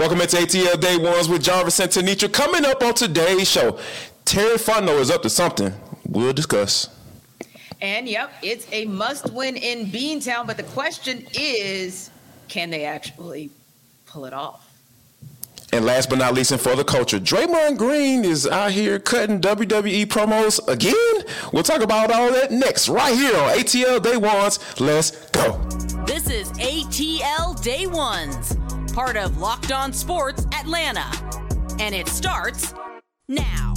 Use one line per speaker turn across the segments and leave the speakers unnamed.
Welcome into ATL Day Ones with Jarvis and Tenitra. Coming up on today's show, Terry Fontenot is up to something. We'll discuss.
And yep, it's a must win in Beantown, but the question is can they actually pull it off?
And last but not least, and for the culture, Draymond Green is out here cutting WWE promos again. We'll talk about all that next, right here on ATL Day Ones. Let's go.
This is ATL Day Ones, part of Locked On Sports Atlanta. And it starts now.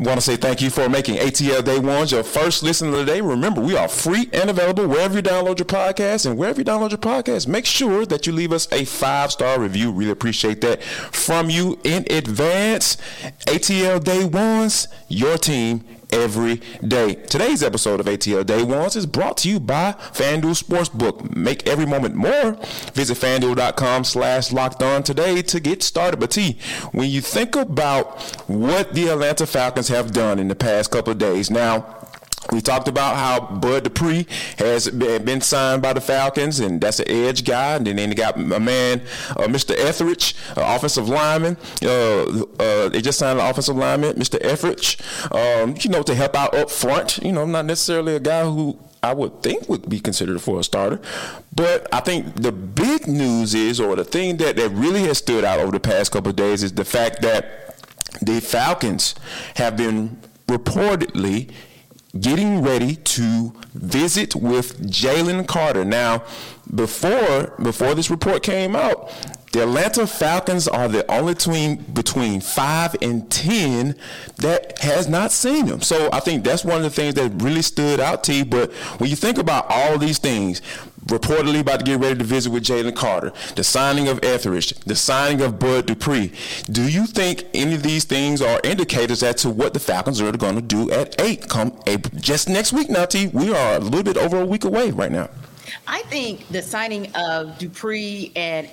Want to say thank you for making ATL Day Ones your first listen of the day. Remember, we are free and available wherever you download your podcast. And wherever you download your podcast, make sure that you leave us a five star review. Really appreciate that from you in advance. ATL Day Ones, your team every day. Today's episode of ATL Day Ones is brought to you by FanDuel Sportsbook. Make every moment more. Visit fanduel.com slash locked on today to get started. But T, when you think about what the Atlanta Falcons have done in the past couple of days, now we talked about how Bud Dupree has been signed by the Falcons, and that's an edge guy. And then they got a man, uh, Mr. Etheridge, uh, offensive lineman. Uh, uh, they just signed an offensive lineman, Mr. Etheridge, um, you know, to help out up front. You know, I'm not necessarily a guy who I would think would be considered for a starter. But I think the big news is, or the thing that, that really has stood out over the past couple of days, is the fact that the Falcons have been reportedly – getting ready to visit with Jalen Carter. Now, before before this report came out, the Atlanta Falcons are the only team between five and ten that has not seen him. So I think that's one of the things that really stood out to you. But when you think about all these things, reportedly about to get ready to visit with Jalen Carter, the signing of Etheridge, the signing of Bud Dupree. Do you think any of these things are indicators as to what the Falcons are going to do at eight come April, just next week now, T? We are a little bit over a week away right now.
I think the signing of Dupree and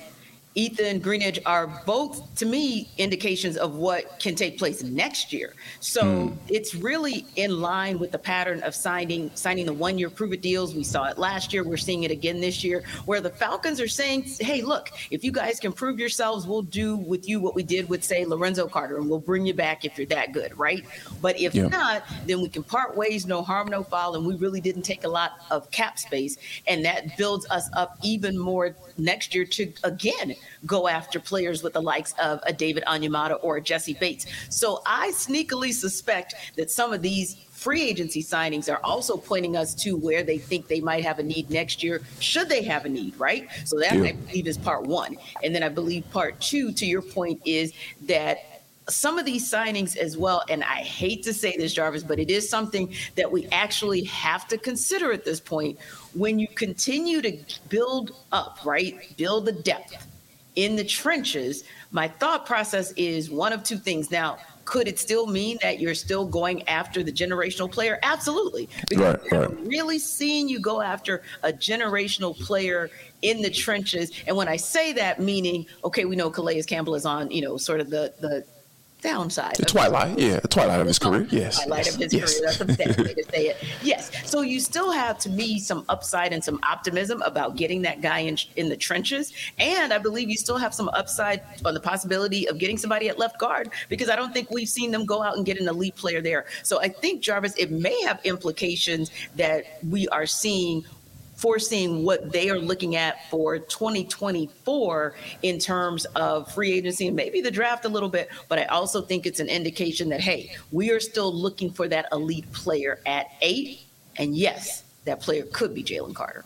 Ethan Greenidge are both, to me, indications of what can take place next year. So mm. it's really in line with the pattern of signing signing the one year prove it deals. We saw it last year. We're seeing it again this year, where the Falcons are saying, "Hey, look, if you guys can prove yourselves, we'll do with you what we did with, say, Lorenzo Carter, and we'll bring you back if you're that good, right? But if yeah. not, then we can part ways, no harm, no foul, and we really didn't take a lot of cap space, and that builds us up even more next year to again go after players with the likes of a David Onyemata or a Jessie Bates. So I sneakily suspect that some of these free agency signings are also pointing us to where they think they might have a need next year, should they have a need, right? So that yeah. I believe is part one. And then I believe part two, to your point, is that some of these signings as well, and I hate to say this, Jarvis, but it is something that we actually have to consider at this point. When you continue to build up, right, build the depth in the trenches, my thought process is one of two things. Now, could it still mean that you're still going after the generational player? Absolutely. Because right, right. really seeing you go after a generational player in the trenches. And when I say that, meaning, okay, we know Calais Campbell is on, you know, sort of the the downside.
The twilight, yeah, the twilight of his career. Yes.
Twilight
yes.
of his
yes.
career. That's a better way to say it. Yes. So you still have, to me, some upside and some optimism about getting that guy in, in the trenches. And I believe you still have some upside on the possibility of getting somebody at left guard because I don't think we've seen them go out and get an elite player there. So I think, Jarvis, it may have implications that we are seeing foreseeing what they are looking at for 2024 in terms of free agency and maybe the draft a little bit. But I also think it's an indication that, hey, we are still looking for that elite player at eight. And yes, that player could be Jalen Carter.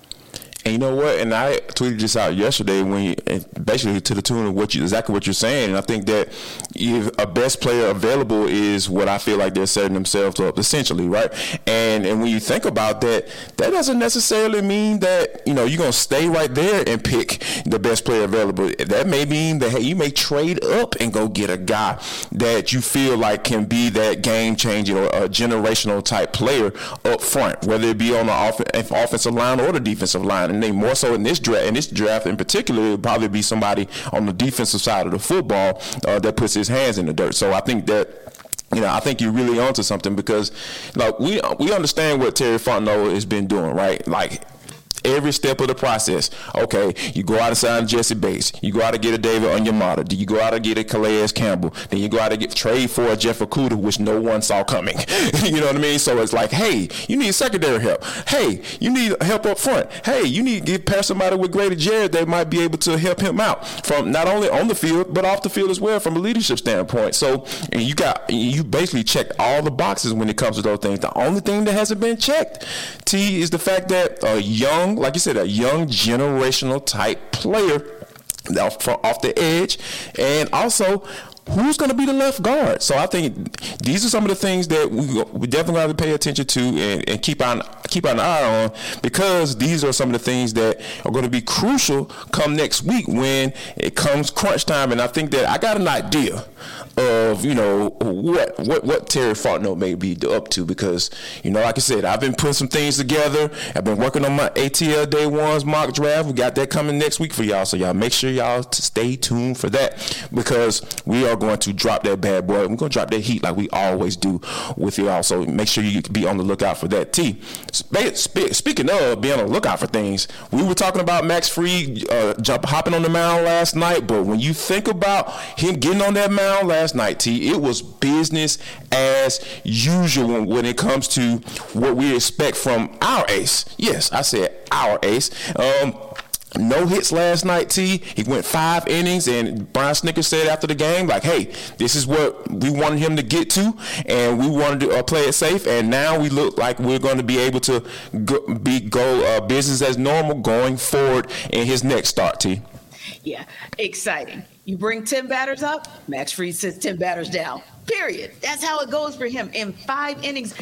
And you know what? And I tweeted this out yesterday when you, basically to the tune of what you exactly what you're saying. And I think that if a best player available is what I feel like they're setting themselves up essentially, right? And and when you think about that, that doesn't necessarily mean that you know you're gonna stay right there and pick the best player available. That may mean that hey, you may trade up and go get a guy that you feel like can be that game changing or a generational type player up front, whether it be on the off- offensive line or the defensive line and they more so in this draft. In this draft in particular, it would probably be somebody on the defensive side of the football uh, that puts his hands in the dirt. So I think that you know, I think you're really onto something because, like, we we understand what Terry Fontenot has been doing, right? Like, every step of the process. Okay, you go out and sign Jessie Bates. You go out and get a David Onyemata. Do you go out and get a Calais Campbell? Then you go out and get trade for a Jeff Okudah, which no one saw coming. you know what I mean? So it's like, hey, you need secondary help. Hey, you need help up front. Hey, you need to get past somebody with Grady Jarrett that might be able to help him out from not only on the field but off the field as well from a leadership standpoint. So you got you basically checked all the boxes when it comes to those things. The only thing that hasn't been checked, T, is the fact that a young like you said, a young generational type player off, off the edge, and also who's going to be the left guard. So I think these are some of the things that we, we definitely have to pay attention to and, and, keep on keep an eye on because these are some of the things that are going to be crucial come next week when it comes crunch time. And I think that I got an idea of you know what what what Terry Fontenot may be up to because you know like I said I've been putting some things together I've been working on my ATL day ones mock draft we got that coming next week for y'all so y'all make sure y'all stay tuned for that because we are going to drop that bad boy we're going to drop that heat like we always do with y'all so make sure you be on the lookout for that T speaking of being on the lookout for things we were talking about Max Fried uh, jump hopping on the mound last night but when you think about him getting on that mound last night, T. It was business as usual when it comes to what we expect from our ace. Yes, I said our ace. Um, no hits last night, T. He went five innings, and Brian Snitker said after the game, like, hey, this is what we wanted him to get to, and we wanted to uh, play it safe, and now we look like we're going to be able to go, be go uh, business as normal going forward in his next start, T.
Yeah, exciting. You bring 10 batters up, Max Fried sits 10 batters down. Period. That's how it goes for him. In five innings,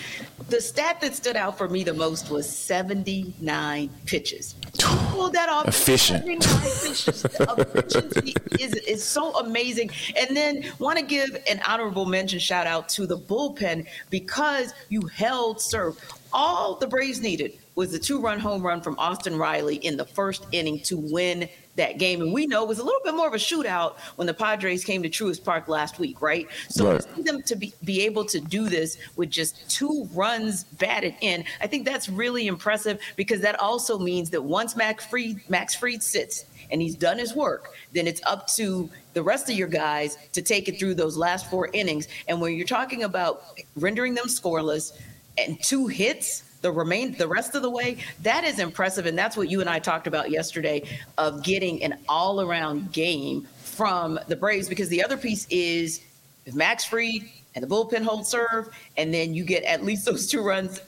the stat that stood out for me the most was 79 pitches. Pulled that off.
Efficient.
Efficiency is, is so amazing. And then want to give an honorable mention shout out to the bullpen because you held serve. All the Braves needed was the two run home run from Austin Riley in the first inning to win that game. And we know it was a little bit more of a shootout when the Padres came to Truist Park last week, right? So right. for them to be, be able to do this with just two runs batted in, I think that's really impressive because that also means that once Max Fried, Max Fried sits and he's done his work, then it's up to the rest of your guys to take it through those last four innings. And when you're talking about rendering them scoreless and two hits, the remain the rest of the way that is impressive. And that's what you and i talked about yesterday of getting an all-around game from the braves because the other piece is if max fried and the bullpen hold serve and then you get at least those two runs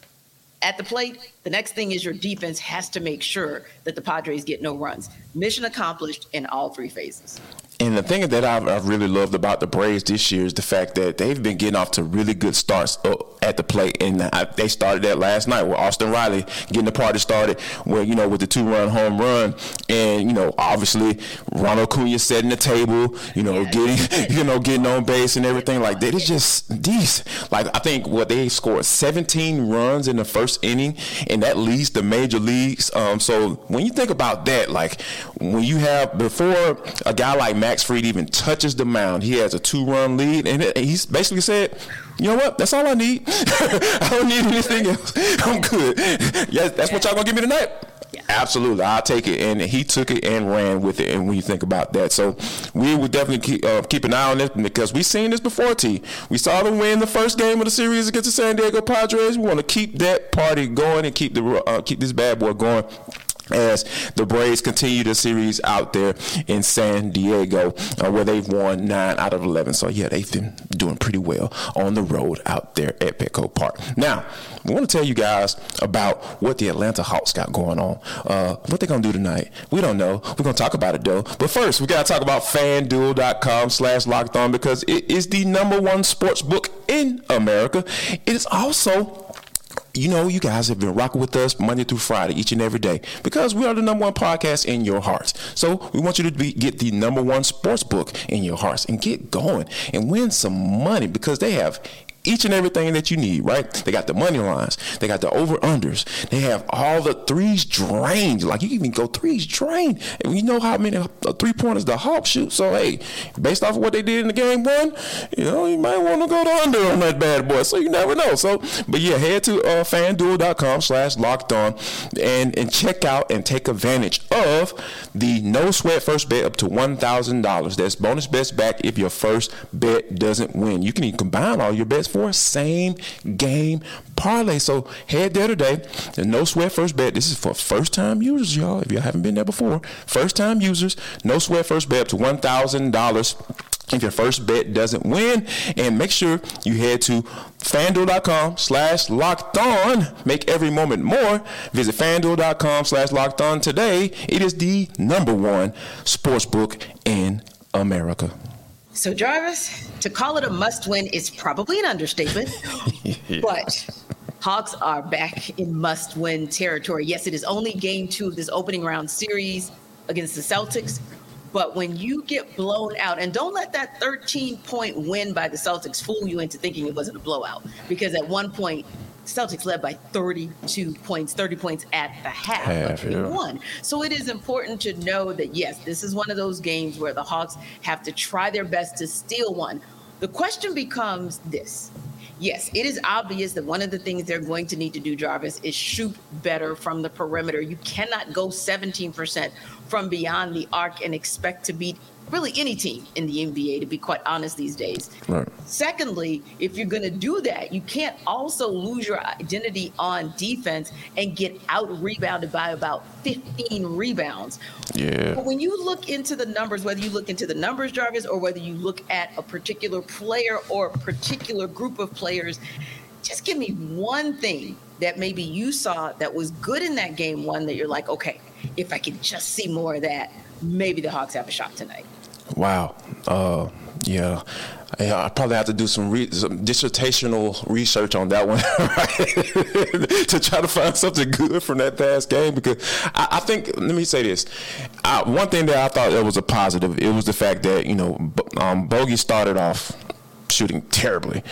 at the plate the next thing is your defense has to make sure that the padres get no runs. Mission accomplished in all three phases
and the thing that I've, I've, really loved about the Braves this year is the fact that they've been getting off to really good starts uh, at the plate, and I, they started that last night with Austin Riley getting the party started, where you know with the two-run home run, and you know obviously Ronald Acuna setting the table, you know getting you know getting on base and everything like that. It's just these like I think what they scored 17 runs in the first inning, and that leads the major leagues. Um, so when you think about that, like when you have before a guy like Max Fried even touches the mound, he has a two-run lead, and he's basically said, "You know what? That's all I need. I don't need anything else. I'm good. Yeah, that's what y'all gonna give me tonight." Absolutely, I'll take it. And he took it and ran with it. And when you think about that, so we would definitely keep, uh, keep an eye on this because we've seen this before. T. We saw them win the first game of the series against the San Diego Padres. We want to keep that party going and keep the uh, keep this bad boy going as the Braves continue the series out there in San Diego, uh, where they've won nine out of 11. So, yeah, they've been doing pretty well on the road out there at Petco Park. Now, I want to tell you guys about what the Atlanta Hawks got going on. Uh, what they're going to do tonight, we don't know. We're going to talk about it, though. But first, we got to talk about fanduel.com slash locked on because it is the number one sports book in America. It is also you know, you guys have been rocking with us Monday through Friday, each and every day, because we are the number one podcast in your hearts. So we want you to be, get the number one sports book in your hearts and get going and win some money because they have each and everything that you need, right? They got the money lines, they got the over unders, they have all the threes drained. Like you can even go threes drained. And you know how many uh, three pointers the Hawks shoot. So hey, based off of what they did in the game one, you know, you might want to go to under on that bad boy. So you never know. So, but yeah, head to uh, fanduel.com slash locked on and, and check out and take advantage of the no sweat first bet up to $1,000. That's bonus bets back if your first bet doesn't win. You can even combine all your bets same game parlay. So head there today. There's no sweat first bet. This is for first time users, y'all. If you haven't been there before, first time users, no sweat first bet up to $1,000 if your first bet doesn't win. And make sure you head to fanduel.com slash locked on. Make every moment more. Visit fanduel.com slash locked on today. It is the number one sports book in America.
So, Jarvis, to call it a must win is probably an understatement, yeah. but Hawks are back in must win territory. Yes, it is only game two of this opening round series against the Celtics, but when you get blown out, and don't let that 13 point win by the Celtics fool you into thinking it wasn't a blowout, because at one point, Celtics led by 32 points, 30 points at the half, half but yeah. won. So it is important to know that yes, this is one of those games where the Hawks have to try their best to steal one. The question becomes this. Yes, it is obvious that one of the things they're going to need to do, Jarvis, is shoot better from the perimeter. You cannot go 17% from beyond the arc and expect to beat really any team in the NBA, to be quite honest, these days. Right. Secondly, if you're going to do that, you can't also lose your identity on defense and get out rebounded by about 15 rebounds.
Yeah.
But when you look into the numbers, whether you look into the numbers, Jarvis, or whether you look at a particular player or a particular group of players, just give me one thing that maybe you saw that was good in that game one that you're like, okay, if I could just see more of that, maybe the Hawks have a shot tonight.
Wow. Uh, yeah. I probably have to do some, re- some dissertational research on that one right? to try to find something good from that past game because I, I think let me say this I, one thing that I thought that was a positive it was the fact that you know um, Bogey started off shooting terribly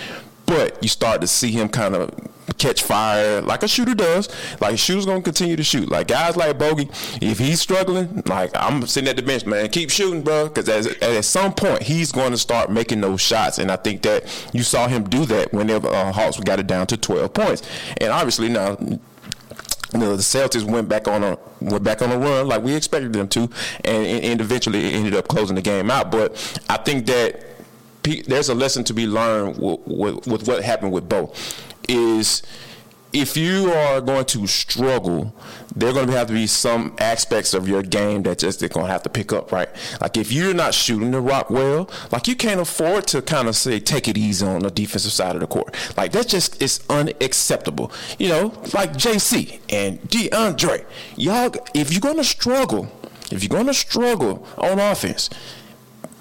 but you start to see him kind of catch fire like a shooter does. Like a shooter's gonna continue to shoot. Like guys like Bogey, if he's struggling, like I'm sitting at the bench, man, keep shooting, bro, because at some point he's going to start making those shots, and I think that you saw him do that whenever uh, Hawks got it down to 12 points, and obviously now you know, the Celtics went back on a went back on a run like we expected them to, and, and eventually ended up closing the game out. But I think that there's a lesson to be learned with, with, with what happened with Bo. Is if you are going to struggle, there are going to have to be some aspects of your game that just they're going to have to pick up, right? Like if you're not shooting the rock well, like you can't afford to kind of say take it easy on the defensive side of the court. Like that just is unacceptable. You know, like JC and DeAndre, y'all, if you're going to struggle, if you're going to struggle on offense,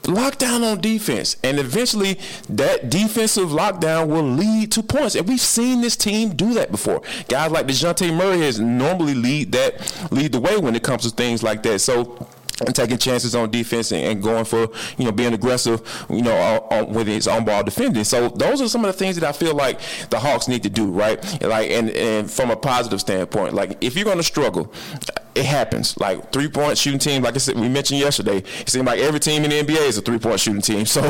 lockdown on defense. And eventually that defensive lockdown will lead to points. And we've seen this team do that before. Guys like DeJounte Murray has normally lead that lead the way when it comes to things like that. So and taking chances on defense and, going for you know being aggressive you know on, on, with his on ball defending so those are some of the things that I feel like the Hawks need to do right like and, and from a positive standpoint like if you're going to struggle it happens. Like three point shooting team, like I said, we mentioned yesterday. It seems like every team in the NBA is a three point shooting team. So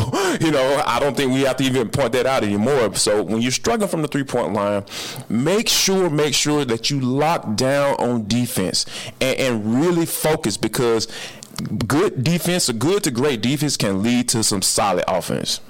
you know, I don't think we have to even point that out anymore. So when you're struggling from the three point line, make sure make sure that you lock down on defense and, and really focus because good defense, a good to great defense, can lead to some solid offense.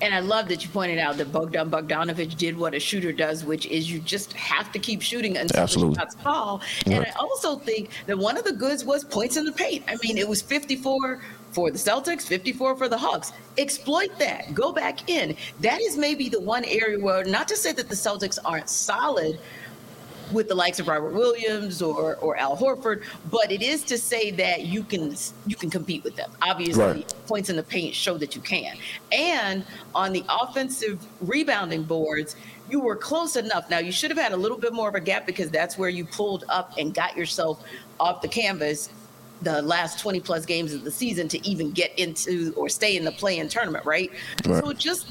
And I love that you pointed out that Bogdan Bogdanovic did what a shooter does, which is you just have to keep shooting until Absolutely. the shots fall. Right. And I also think that one of the goods was points in the paint. I mean, it was 54 for the Celtics, 54 for the Hawks. Exploit that. Go back in. That is maybe the one area where, not to say that the Celtics aren't solid, with the likes of Robert Williams or or Al Horford, but it is to say that you can you can compete with them. Obviously, right. points in the paint show that you can. And on the offensive rebounding boards, you were close enough. Now you should have had a little bit more of a gap because that's where you pulled up and got yourself off the canvas the last 20 plus games of the season to even get into or stay in the play in tournament, right? right? So just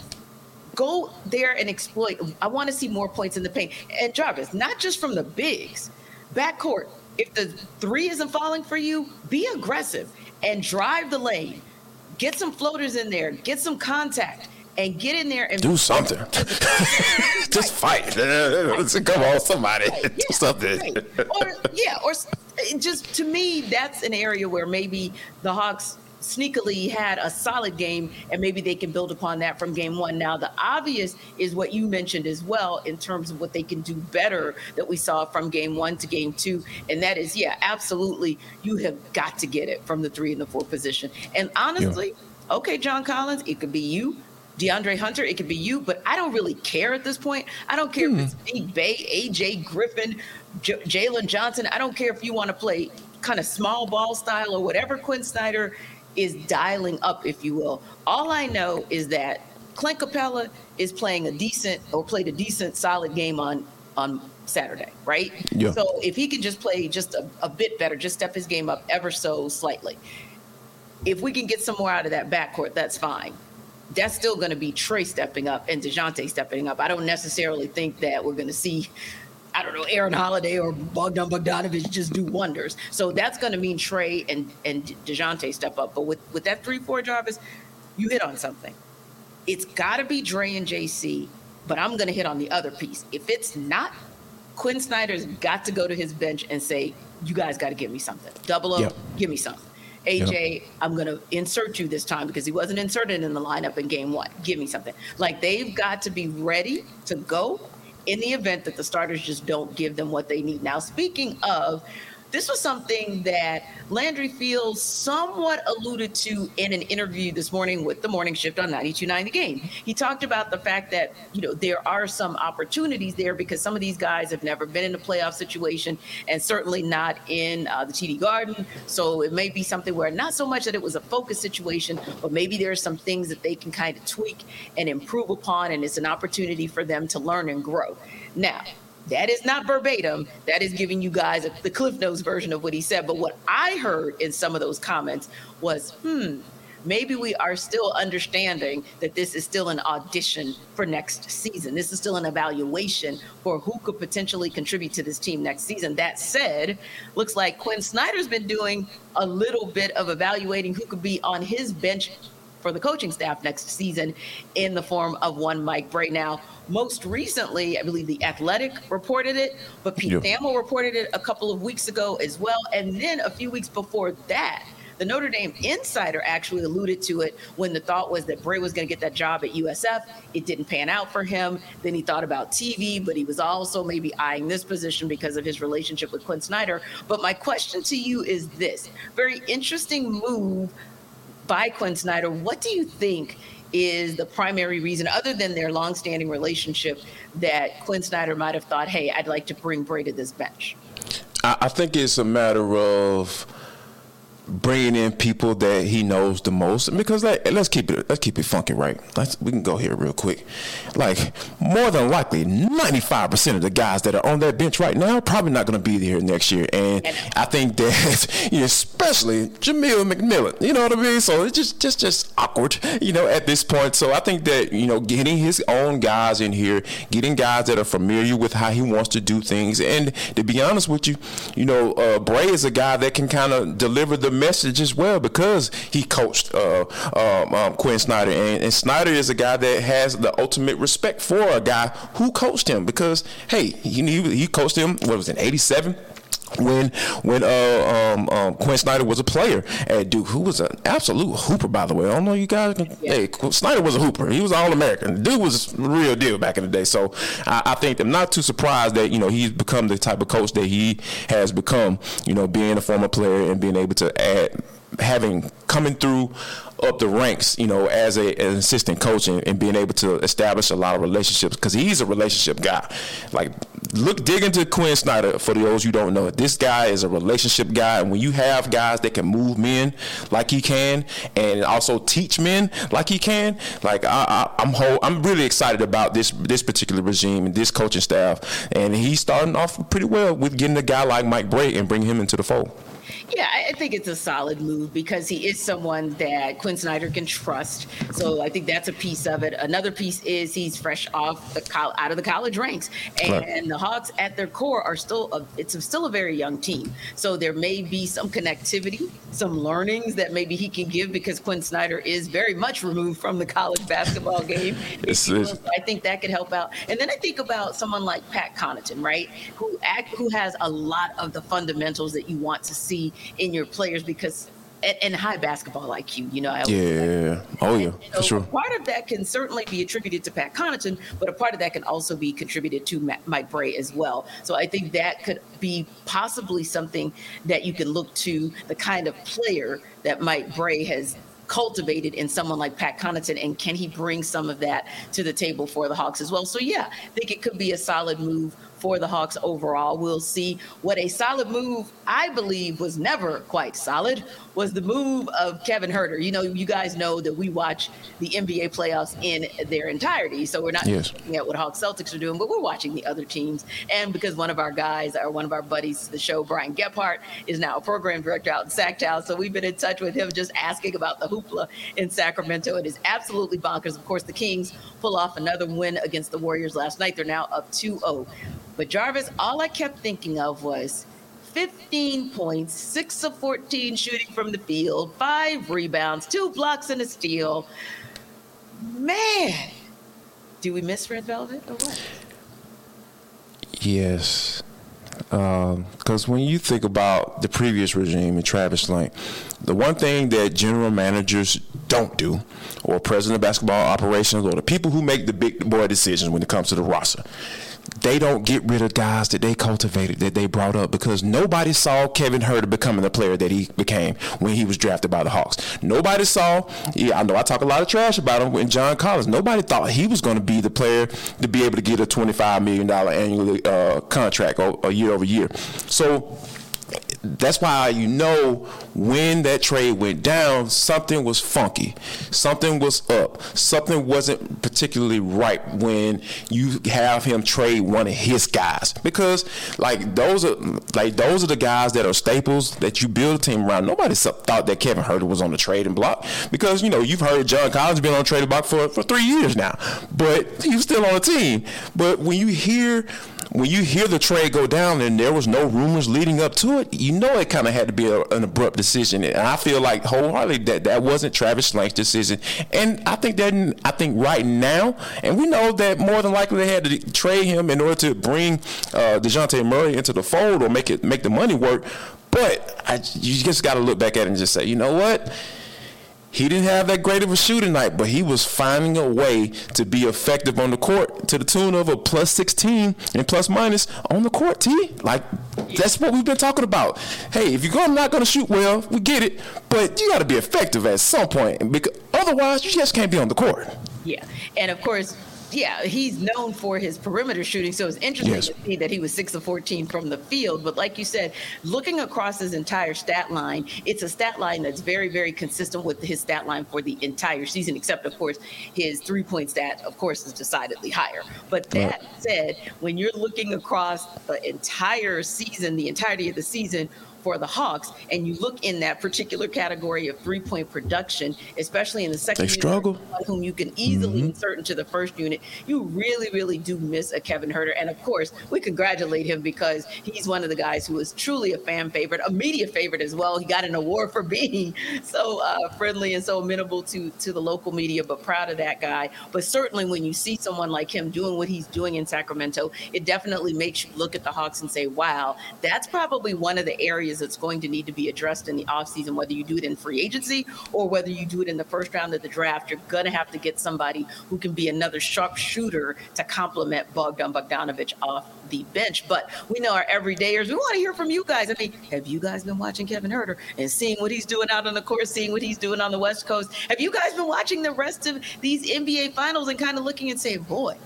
go there and exploit. I want to see more points in the paint. And Jarvis, not just from the bigs, backcourt. If the three isn't falling for you, be aggressive and drive the lane. Get some floaters in there. Get some contact and get in there and
do something. Just fight. Come on, somebody. Right. Yeah. Do something.
Right. Or yeah, or just to me, that's an area where maybe the Hawks sneakily had a solid game and maybe they can build upon that from game one. Now, the obvious is what you mentioned as well in terms of what they can do better that we saw from game one to game two. And that is, yeah, absolutely, you have got to get it from the three and the four position. And honestly, yeah. okay, John Collins, it could be you. DeAndre Hunter, it could be you, but I don't really care at this point. I don't care hmm. if it's Big Bay, AJ Griffin, J- Jalen Johnson. I don't care if you want to play kind of small ball style or whatever Quin Snyder is dialing up, if you will. All I know is that Clint Capela is playing a decent or played a decent, solid game on on Saturday, right? Yeah. So if he can just play just a, a bit better, just step his game up ever so slightly. If we can get some more out of that backcourt, that's fine that's still going to be Trae stepping up and DeJounte stepping up. I don't necessarily think that we're going to see, I don't know, Aaron Holiday or Bogdan Bogdanovic just do wonders. So that's going to mean Trae and, and DeJounte step up. But with, with that 3 4 Jarvis, you hit on something. It's got to be Dre and JC, but I'm going to hit on the other piece. If it's not, Quin Snyder's got to go to his bench and say, you guys got to give me something. Double up, yep. give me something. AJ, yep. I'm going to insert you this time because he wasn't inserted in the lineup in game one. Give me something. Like they've got to be ready to go in the event that the starters just don't give them what they need. Now, speaking of this was something that Landry Fields somewhat alluded to in an interview this morning with the morning shift on 92.9 The Game. He talked about the fact that, you know, there are some opportunities there because some of these guys have never been in a playoff situation and certainly not in uh, the TD Garden. So it may be something where not so much that it was a focus situation, but maybe there are some things that they can kind of tweak and improve upon, and it's an opportunity for them to learn and grow. Now, that is not verbatim. That is giving you guys the Cliff Notes version of what he said. But what I heard in some of those comments was, hmm, maybe we are still understanding that this is still an audition for next season. This is still an evaluation for who could potentially contribute to this team next season. That said, looks like Quin Snyder's been doing a little bit of evaluating who could be on his bench for the coaching staff next season in the form of one Mike Brey. Now, most recently, I believe the Athletic reported it, but Pete yep. Thamel reported it a couple of weeks ago as well. And then a few weeks before that, the Notre Dame insider actually alluded to it when the thought was that Brey was going to get that job at USF. It didn't pan out for him. Then he thought about TV, but he was also maybe eyeing this position because of his relationship with Quin Snyder. But my question to you is this very interesting move by Quin Snyder. What do you think is the primary reason, other than their longstanding relationship, that Quin Snyder might have thought, hey, I'd like to bring Brey to this bench?
I think it's a matter of bringing in people that he knows the most. Because like, let's keep it let's keep it funky right? Let's, we can go here real quick. Like more than likely 95% of the guys that are on that bench right now probably not going to be there next year. And I think that you know, especially Jamelle McMillan you know what I mean? So it's just just just awkward you know at this point. So I think that you know getting his own guys in here getting guys that are familiar with how he wants to do things. And to be honest with you you know uh, Brey is a guy that can kind of deliver the message as well because he coached uh, um, um, Quin Snyder, and, and, Snyder is a guy that has the ultimate respect for a guy who coached him because hey, he he coached him. What was it, '87? When when uh, um, um, Quin Snyder was a player at Duke, who was an absolute hooper, by the way. I don't know you guys. Yeah. Hey, Snyder was a hooper. He was all American. Dude was a real deal back in the day. So I, I, think I'm not too surprised that you know he's become the type of coach that he has become. You know, being a former player and being able to add having coming through up the ranks, you know, as a an assistant coach and, and being able to establish a lot of relationships because he's a relationship guy. Like, look, dig into Quin Snyder for those you don't know. This guy is a relationship guy, and when you have guys that can move men like he can, and also teach men like he can, like I, am whole, I'm really excited about this this particular regime and this coaching staff, and he's starting off pretty well with getting a guy like Mike Brey and bring him into the fold.
Yeah, I think it's a solid move because he is someone that Quin Snyder can trust. So I think that's a piece of it. Another piece is he's fresh off the col- out of the college ranks, and right. the Hawks at their core are still a, it's still a very young team. So there may be some connectivity, some learnings that maybe he can give because Quinn Snyder is very much removed from the college basketball game. I think that could help out. And then I think about someone like Pat Connaughton, right, who act, who has a lot of the fundamentals that you want to see in your players because and, and, high basketball IQ. You know, I
yeah, oh yeah, so for sure.
Part of that can certainly be attributed to Pat Connaughton, but a part of that can also be contributed to Mike Brey as well. So I think that could be possibly something that you can look to the kind of player that Mike Brey has cultivated in someone like Pat Connaughton, and can he bring some of that to the table for the Hawks as well? So yeah, I think it could be a solid move for the Hawks overall. We'll see what a solid move I believe was never quite solid was the move of Kevin Huerter. You know, you guys know that we watch the NBA playoffs in their entirety, so we're not yes. looking at what Hawks Celtics are doing, but we're watching the other teams. And because one of our guys, or one of our buddies, the show Brian Gephardt, is now a program director out in Sactown, so we've been in touch with him just asking about the hoopla in Sacramento. It is absolutely bonkers. Of course, the Kings pull off another win against the Warriors last night. They're now up 2-0. But Jarvis, all I kept thinking of was 15 points, 6 of 14 shooting from the field, 5 rebounds, 2 blocks and a steal. Man, do we miss Red Velvet or what?
Yes. Because um, when you think about the previous regime and Travis Schlenk, the one thing that general managers don't do, or president of basketball operations, or the people who make the big boy decisions when it comes to the roster, they don't get rid of guys that they cultivated, that they brought up, because nobody saw Kevin Huerter becoming the player that he became when he was drafted by the Hawks. Nobody saw, yeah, I know I talk a lot of trash about him when John Collins. Nobody thought he was going to be the player to be able to get a $25 million annual uh, contract or year over year. So that's why you know when that trade went down, something was funky, something was up, something wasn't particularly right when you have him trade one of his guys. Because like those are like those are the guys that are staples that you build a team around. Nobody thought that Kevin Huerter was on the trading block. Because you know you've heard John Collins been on the trading block for for three years now, but he's still on the team. But when you hear when you hear the trade go down and there was no rumors leading up to it, you know it kind of had to be a, an abrupt decision. And I feel like wholeheartedly that that wasn't Travis Schlenk's decision. And I think that I think right now, and we know that more than likely they had to trade him in order to bring uh, Dejounte Murray into the fold or make it make the money work. But I, you just got to look back at it and just say, you know what? He didn't have that great of a shooting night, but he was finding a way to be effective on the court to the tune of a plus 16 and plus minus on the court, T. Like, that's what we've been talking about. Hey, if you're not going to shoot well, we get it, but you got to be effective at some point. Because otherwise, you just can't be on the court.
Yeah. And of course, yeah, he's known for his perimeter shooting. So it's interesting yes. to see that he was six of 14 from the field. But like you said, looking across his entire stat line, it's a stat line that's very, very consistent with his stat line for the entire season, except, of course, his three point stat, of course, is decidedly higher. But that right. said, when you're looking across the entire season, the entirety of the season, for the Hawks, and you look in that particular category of three point production, especially in the second,
they struggle.
Whom you can easily mm-hmm. insert into the first unit, you really, really do miss a Kevin Huerter. And of course, we congratulate him because he's one of the guys who is truly a fan favorite, a media favorite as well. He got an award for being so uh, friendly and so amenable to to the local media, but proud of that guy. But certainly, when you see someone like him doing what he's doing in Sacramento, it definitely makes you look at the Hawks and say, "Wow, that's probably one of the areas." Areas that's going to need to be addressed in the offseason, whether you do it in free agency or whether you do it in the first round of the draft. You're going to have to get somebody who can be another sharp shooter to complement Bogdan Bogdanovic off the bench. But we know our everydayers, we want to hear from you guys. I mean, have you guys been watching Kevin Huerter and seeing what he's doing out on the court, seeing what he's doing on the West Coast? Have you guys been watching the rest of these NBA finals and kind of looking and saying, boy,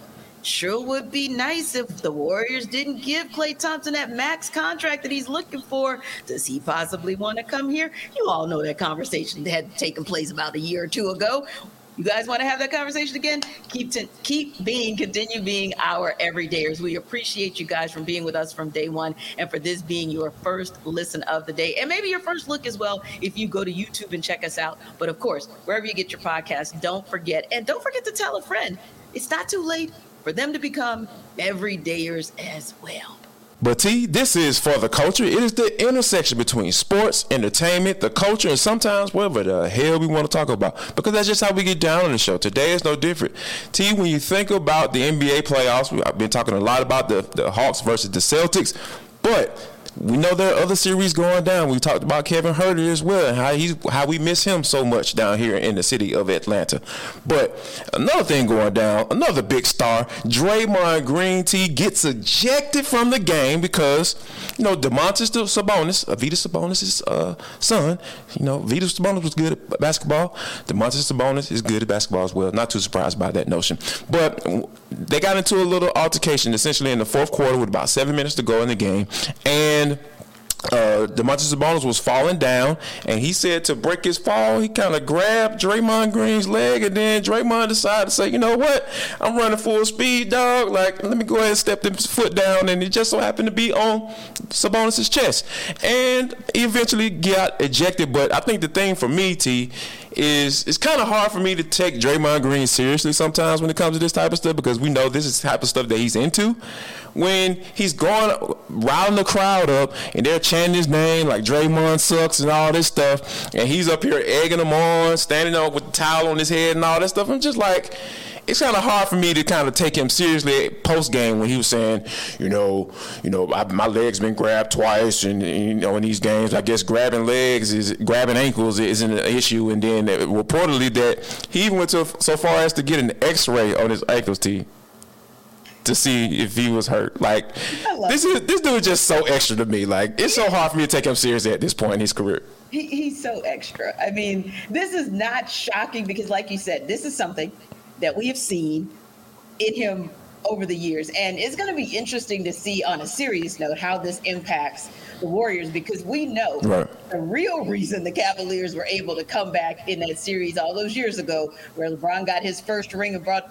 sure would be nice if the Warriors didn't give Klay Thompson that max contract that he's looking for. Does he possibly want to come here? You all know that conversation that had taken place about a year or two ago. You guys want to have that conversation again? Keep to, keep being, continue being our everydayers. We appreciate you guys from being with us from day one, and for this being your first listen of the day, and maybe your first look as well. If you go to YouTube and check us out, but of course, wherever you get your podcast, don't forget and don't forget to tell a friend. It's not too late for them to become everydayers as well.
But T, this is for the culture. It is the intersection between sports, entertainment, the culture, and sometimes whatever the hell we want to talk about. Because that's just how we get down on the show. Today is no different. T, when you think about the NBA playoffs, I've been talking a lot about the, the Hawks versus the Celtics, but we know there are other series going down. We talked about Kevin Huerter as well and how he's how we miss him so much down here in the city of Atlanta. But another thing going down, another big star, Draymond Green T gets ejected from the game because you know Domantas Sabonis, Arvydas Sabonis' uh, son, you know Arvydas Sabonis was good at basketball. Domantas Sabonis is good at basketball as well. Not too surprised by that notion. But they got into a little altercation essentially in the fourth quarter with about seven minutes to go in the game, and uh, Domantas Sabonis was falling down, and he said to break his fall, he kind of grabbed Draymond Green's leg, and then Draymond decided to say, "You know what? I'm running full speed, dog. Like, let me go ahead and step his foot down." And it just so happened to be on Sabonis's chest, and he eventually got ejected. But I think the thing for me, T, is it's kind of hard for me to take Draymond Green seriously sometimes when it comes to this type of stuff because we know this is the type of stuff that he's into. When he's going riling the crowd up and they're chanting his name like Draymond sucks and all this stuff, and he's up here egging them on, standing up with the towel on his head and all that stuff. I'm just like it's kind of hard for me to kind of take him seriously post game when he was saying, you know, you know, I, my legs been grabbed twice, and, you know, in these games, I guess grabbing legs is grabbing ankles isn't an issue. And then reportedly that he even went to so far as to get an X-ray on his ankles, T to see if he was hurt. Like this is this dude is just so extra to me. Like it's so hard for me to take him seriously at this point in his career.
He, he's so extra. I mean, this is not shocking because, like you said, this is something that we have seen in him over the years. And it's going to be interesting to see on a serious note how this impacts the Warriors because we know right. the real reason the Cavaliers were able to come back in that series all those years ago, where LeBron got his first ring and brought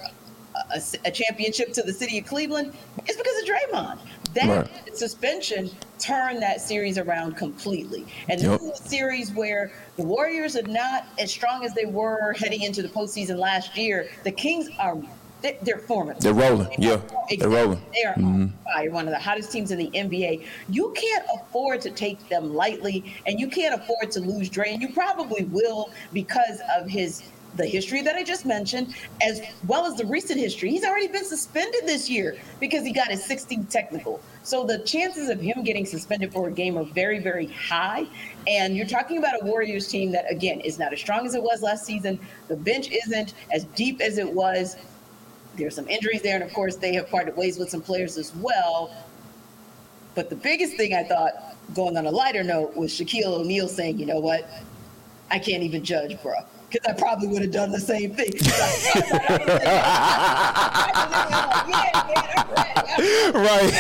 a, a championship to the city of Cleveland, is because of Draymond. That right. suspension turned that series around completely. And yep. this is a series where the Warriors are not as strong as they were heading into the postseason last year. The Kings are they're, forming.
They're rolling. Yeah, exactly. they're rolling.
They are mm-hmm. fire, one of the hottest teams in the NBA. You can't afford to take them lightly, and you can't afford to lose Dre. And you probably will because of his the history that I just mentioned, as well as the recent history. He's already been suspended this year because he got his 16 technical. So the chances of him getting suspended for a game are very, very high. And you're talking about a Warriors team that, again, is not as strong as it was last season. The bench isn't as deep as it was. There's some injuries there. And of course, they have parted ways with some players as well. But the biggest thing I thought, going on a lighter note, was Shaquille O'Neal saying, you know what? I can't even judge, bro because I probably would have done the same thing. right.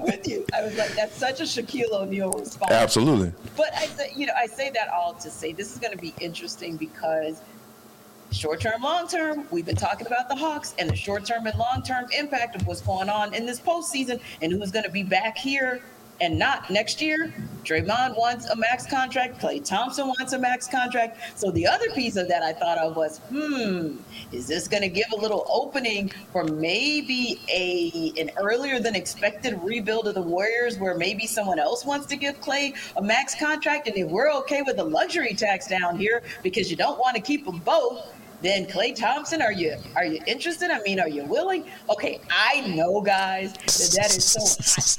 with you. I was like, that's such a Shaquille O'Neal response.
Absolutely.
But I, you know, I say that all to say this is going to be interesting because short term, long term, we've been talking about the Hawks and the short term and long term impact of what's going on in this postseason and who's going to be back here and not next year. Draymond wants a max contract. Klay Thompson wants a max contract. So the other piece of that I thought of was, hmm, is this going to give a little opening for maybe a an earlier than expected rebuild of the Warriors, where maybe someone else wants to give Klay a max contract, and if we're okay with the luxury tax down here because you don't want to keep them both then Klay Thompson, are you are you interested? I mean, are you willing? Okay, I know, guys, that that is so hot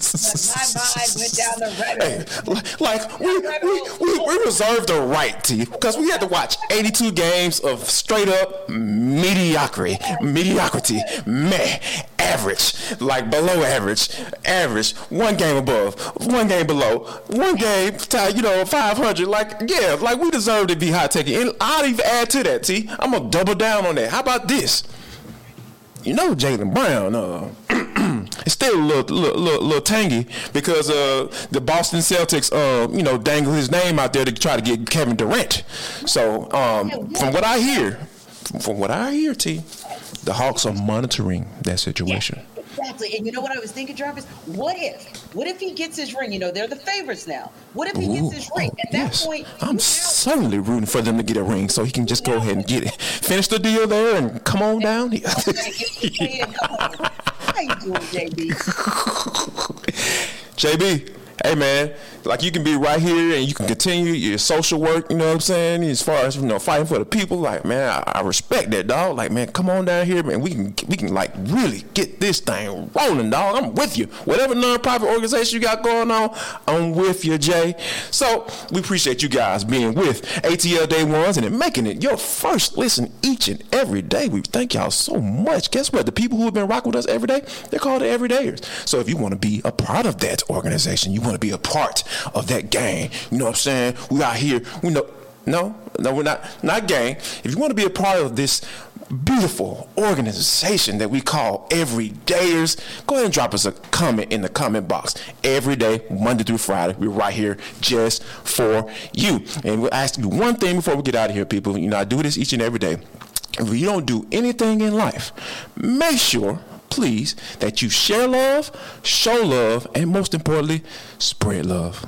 but my mind went down the rabbit. Hey, like we, we, we, we reserved the right to because we had to watch 82 games of straight up mediocrity, mediocrity, meh, average, like below average, average, one game above, one game below, one game, you know, 500. Like, yeah, like we deserve to be hot taking. And I'd even add to that that, T. I'm gonna double down on that. How about this? You know, Jaylen Brown. Uh, it's still a little, little, little, little tangy because uh, the Boston Celtics, uh, you know, dangle his name out there to try to get Kevin Durant. So um, from what I hear, from what I hear, T, the Hawks are monitoring that situation.
Yeah, exactly. And you know what I was thinking, Jarvis? What if? What if he gets his ring? You know, they're the favorites now. What if he Ooh, gets his ring? At oh, that yes. point,
I'm certainly rooting for them to get a ring so he can just go ahead and get it. Finish the deal there and come on down. How
you doing, JB?
JB, hey man, like you can be right here and you can continue your social work, you know what I'm saying? As far as you know, fighting for the people, like man, I, I respect that dog. Like man, come on down here, man. We can we can like really get this thing rolling, dog. I'm with you. Whatever nonprofit organization you got going on, I'm with you, Jay. So we appreciate you guys being with ATL Day Ones and making it your first listen each and every day. We thank y'all so much. Guess what? The people who have been rocking with us every day, they're called the Everydayers. So if you want to be a part of that organization, you want to be a part of that gang. You know what I'm saying? We out here, we know no, no, we're not not gang. If you want to be a part of this beautiful organization that we call Everydayers, go ahead and drop us a comment in the comment box. Every day, Monday through Friday, we're right here just for you. And we'll ask you one thing before we get out of here, people. You know, I do this each and every day. If you don't do anything in life, make sure please that you share love, show love, and most importantly, spread love.